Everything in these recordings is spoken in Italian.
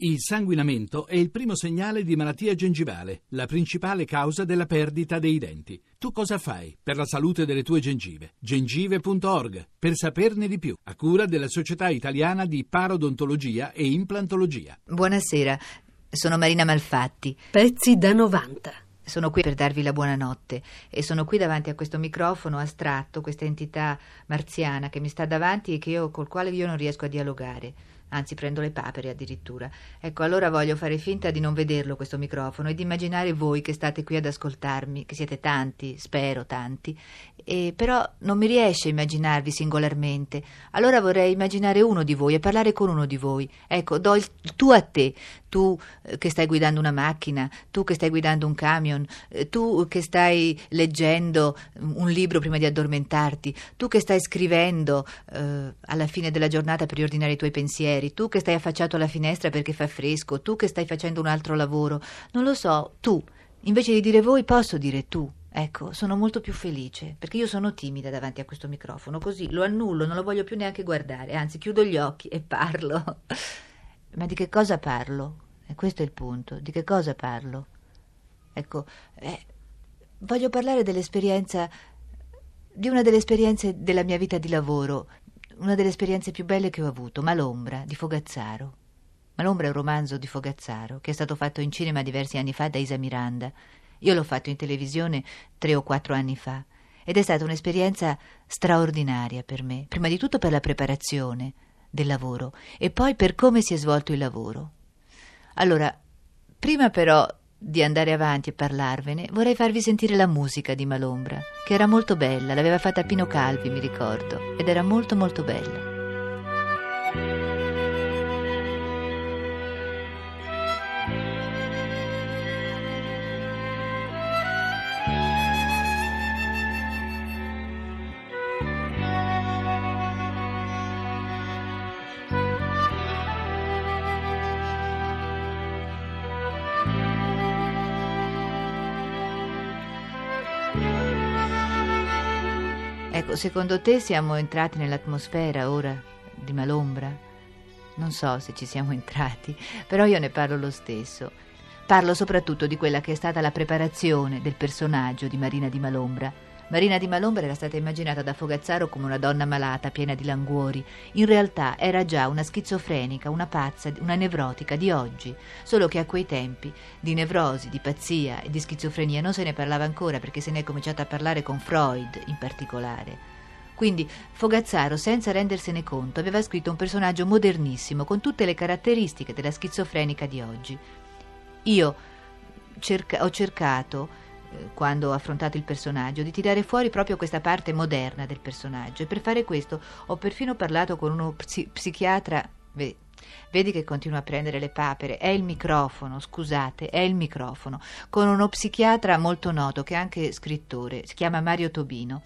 Il sanguinamento è il primo segnale di malattia gengivale, la principale causa della perdita dei denti. Tu cosa fai per la salute delle tue gengive? gengive.org per saperne di più, a cura della Società Italiana di Parodontologia e Implantologia. Buonasera, sono Marina Malfatti. Pezzi da 90. Sono qui per darvi la buonanotte e sono qui davanti a questo microfono astratto, questa entità marziana che mi sta davanti e io, col quale io non riesco a dialogare anzi prendo le papere addirittura. Ecco, allora voglio fare finta di non vederlo questo microfono e di immaginare voi che state qui ad ascoltarmi, che siete tanti, spero tanti, e però non mi riesce a immaginarvi singolarmente. Allora vorrei immaginare uno di voi e parlare con uno di voi. Ecco, do il tu a te, tu eh, che stai guidando una macchina, tu che stai guidando un camion, eh, tu che stai leggendo un libro prima di addormentarti, tu che stai scrivendo eh, alla fine della giornata per riordinare i tuoi pensieri, tu che stai affacciato alla finestra perché fa fresco, tu che stai facendo un altro lavoro. Non lo so, tu. Invece di dire voi posso dire tu. Ecco, sono molto più felice, perché io sono timida davanti a questo microfono, così lo annullo, non lo voglio più neanche guardare, anzi chiudo gli occhi e parlo. Ma di che cosa parlo? E questo è il punto. Di che cosa parlo? Ecco, eh, voglio parlare dell'esperienza, di una delle esperienze della mia vita di lavoro, una delle esperienze più belle che ho avuto, Malombra, di Fogazzaro. Malombra è un romanzo di Fogazzaro che è stato fatto in cinema diversi anni fa da Isa Miranda. Io l'ho fatto in televisione tre o quattro anni fa ed è stata un'esperienza straordinaria per me, prima di tutto per la preparazione, del lavoro e poi per come si è svolto il lavoro. Allora, prima però di andare avanti e parlarvene, vorrei farvi sentire la musica di Malombra, che era molto bella, l'aveva fatta Pino Calvi, mi ricordo, ed era molto molto bella. Ecco, secondo te siamo entrati nell'atmosfera ora di Malombra? Non so se ci siamo entrati, però io ne parlo lo stesso. Parlo soprattutto di quella che è stata la preparazione del personaggio di Marina di Malombra Marina di Malombra era stata immaginata da Fogazzaro come una donna malata, piena di languori. In realtà era già una schizofrenica, una pazza, una nevrotica di oggi, solo che a quei tempi di nevrosi, di pazzia e di schizofrenia non se ne parlava ancora perché se ne è cominciato a parlare con Freud in particolare. Quindi Fogazzaro, senza rendersene conto, aveva scritto un personaggio modernissimo con tutte le caratteristiche della schizofrenica di oggi. Io cerca- ho cercato quando ho affrontato il personaggio, di tirare fuori proprio questa parte moderna del personaggio. E per fare questo ho perfino parlato con uno psi- psichiatra. Beh, Vedi che continua a prendere le papere. È il microfono, scusate, è il microfono. Con uno psichiatra molto noto, che è anche scrittore, si chiama Mario Tobino.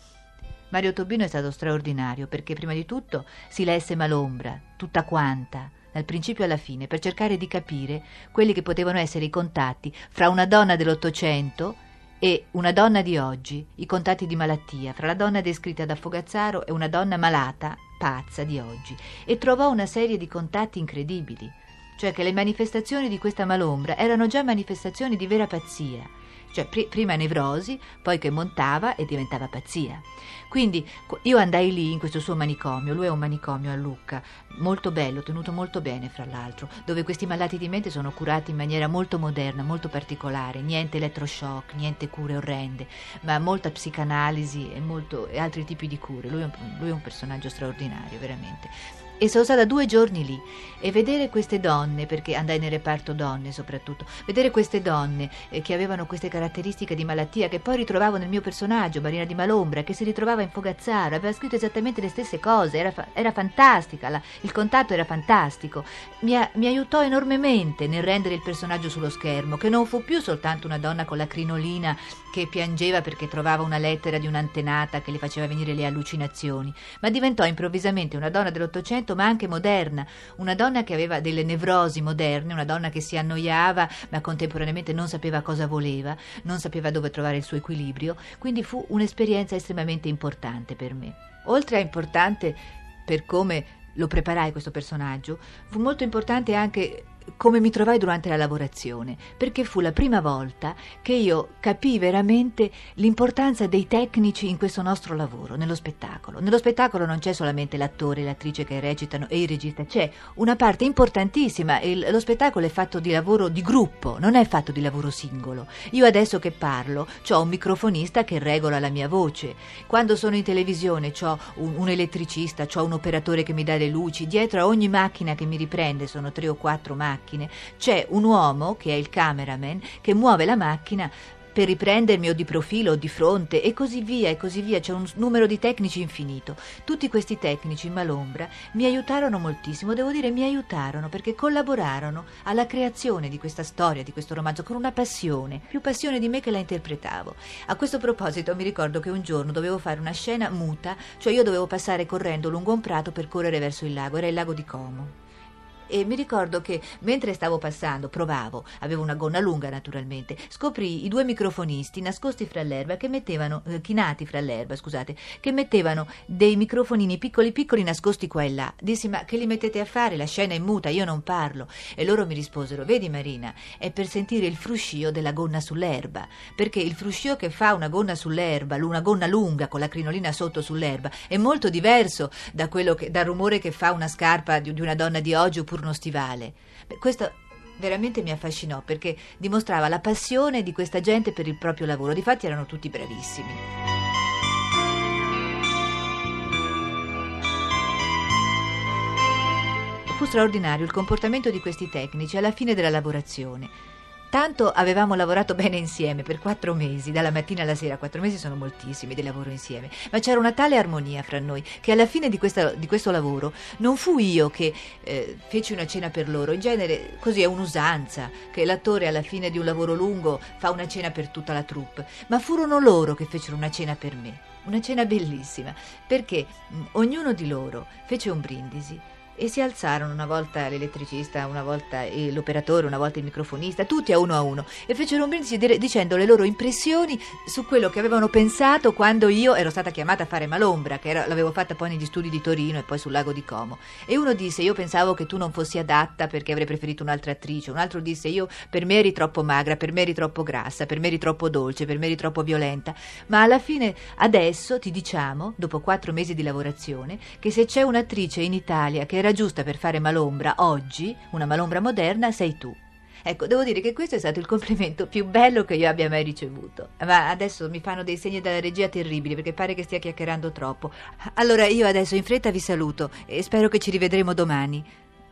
Mario Tobino è stato straordinario perché prima di tutto si lesse Malombra, tutta quanta, dal principio alla fine, per cercare di capire quelli che potevano essere i contatti fra una donna dell'Ottocento e una donna di oggi, i contatti di malattia fra la donna descritta da Fogazzaro e una donna malata, pazza di oggi, e trovò una serie di contatti incredibili, cioè che le manifestazioni di questa malombra erano già manifestazioni di vera pazzia cioè pr- prima nevrosi, poi che montava e diventava pazzia. Quindi io andai lì in questo suo manicomio, lui è un manicomio a Lucca, molto bello, tenuto molto bene fra l'altro, dove questi malati di mente sono curati in maniera molto moderna, molto particolare, niente elettroshock, niente cure orrende, ma molta psicanalisi e, molto, e altri tipi di cure. Lui è, un, lui è un personaggio straordinario, veramente e sono stata due giorni lì. E vedere queste donne, perché andai nel reparto donne soprattutto, vedere queste donne eh, che avevano queste caratteristiche di malattia che poi ritrovavo nel mio personaggio, Marina di Malombra, che si ritrovava in Fogazzaro, aveva scritto esattamente le stesse cose, era, fa- era fantastica, la- il contatto era fantastico, mi, a- mi aiutò enormemente nel rendere il personaggio sullo schermo, che non fu più soltanto una donna con la crinolina che piangeva perché trovava una lettera di un'antenata che le faceva venire le allucinazioni, ma diventò improvvisamente una donna dell'Ottocento ma anche moderna, una donna che aveva delle nevrosi moderne, una donna che si annoiava ma contemporaneamente non sapeva cosa voleva, non sapeva dove trovare il suo equilibrio, quindi fu un'esperienza estremamente importante per me. Oltre a importante per come lo preparai questo personaggio, fu molto importante anche come mi trovai durante la lavorazione, perché fu la prima volta che io capii veramente l'importanza dei tecnici in questo nostro lavoro, nello spettacolo. Nello spettacolo non c'è solamente l'attore e l'attrice che recitano e il regista, c'è una parte importantissima. Il, lo spettacolo è fatto di lavoro di gruppo, non è fatto di lavoro singolo. Io adesso che parlo, ho un microfonista che regola la mia voce. Quando sono in televisione, ho un, un elettricista, ho un operatore che mi dà le luci. Dietro a ogni macchina che mi riprende, sono tre o quattro macchine, c'è un uomo, che è il cameraman, che muove la macchina per riprendermi o di profilo o di fronte e così via e così via. C'è un numero di tecnici infinito. Tutti questi tecnici in Malombra mi aiutarono moltissimo, devo dire mi aiutarono perché collaborarono alla creazione di questa storia, di questo romanzo, con una passione, più passione di me che la interpretavo. A questo proposito mi ricordo che un giorno dovevo fare una scena muta, cioè io dovevo passare correndo lungo un prato per correre verso il lago, era il lago di Como e mi ricordo che mentre stavo passando, provavo, avevo una gonna lunga naturalmente, scoprì i due microfonisti nascosti fra l'erba che mettevano, eh, chinati fra l'erba, scusate, che mettevano dei microfonini piccoli piccoli nascosti qua e là. Dissi, ma che li mettete a fare? La scena è muta, io non parlo. E loro mi risposero, vedi Marina, è per sentire il fruscio della gonna sull'erba, perché il fruscio che fa una gonna sull'erba, una gonna lunga con la crinolina sotto sull'erba, è molto diverso da che, dal rumore che fa una scarpa di, di una donna di oggi oppure uno stivale. Questo veramente mi affascinò perché dimostrava la passione di questa gente per il proprio lavoro. Difatti erano tutti bravissimi. Fu straordinario il comportamento di questi tecnici alla fine della lavorazione. Tanto avevamo lavorato bene insieme per quattro mesi, dalla mattina alla sera, quattro mesi sono moltissimi di lavoro insieme, ma c'era una tale armonia fra noi che alla fine di, questa, di questo lavoro non fu io che eh, feci una cena per loro, in genere così è un'usanza, che l'attore alla fine di un lavoro lungo fa una cena per tutta la troupe, ma furono loro che fecero una cena per me, una cena bellissima, perché mh, ognuno di loro fece un brindisi e si alzarono una volta l'elettricista, una volta l'operatore, una volta il microfonista, tutti a uno a uno, e fecero un brindisi dicendo le loro impressioni su quello che avevano pensato quando io ero stata chiamata a fare Malombra, che era, l'avevo fatta poi negli studi di Torino e poi sul lago di Como. E uno disse: Io pensavo che tu non fossi adatta perché avrei preferito un'altra attrice. Un altro disse: Io per me eri troppo magra, per me eri troppo grassa, per me eri troppo dolce, per me eri troppo violenta. Ma alla fine, adesso ti diciamo, dopo quattro mesi di lavorazione, che se c'è un'attrice in Italia che era giusta per fare malombra oggi, una malombra moderna, sei tu. Ecco, devo dire che questo è stato il complimento più bello che io abbia mai ricevuto. Ma adesso mi fanno dei segni dalla regia terribili perché pare che stia chiacchierando troppo. Allora io adesso in fretta vi saluto e spero che ci rivedremo domani.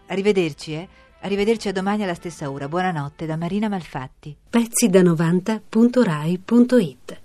Arrivederci, eh? Arrivederci a domani alla stessa ora. Buonanotte da Marina Malfatti. Pezzi da 90.rai.it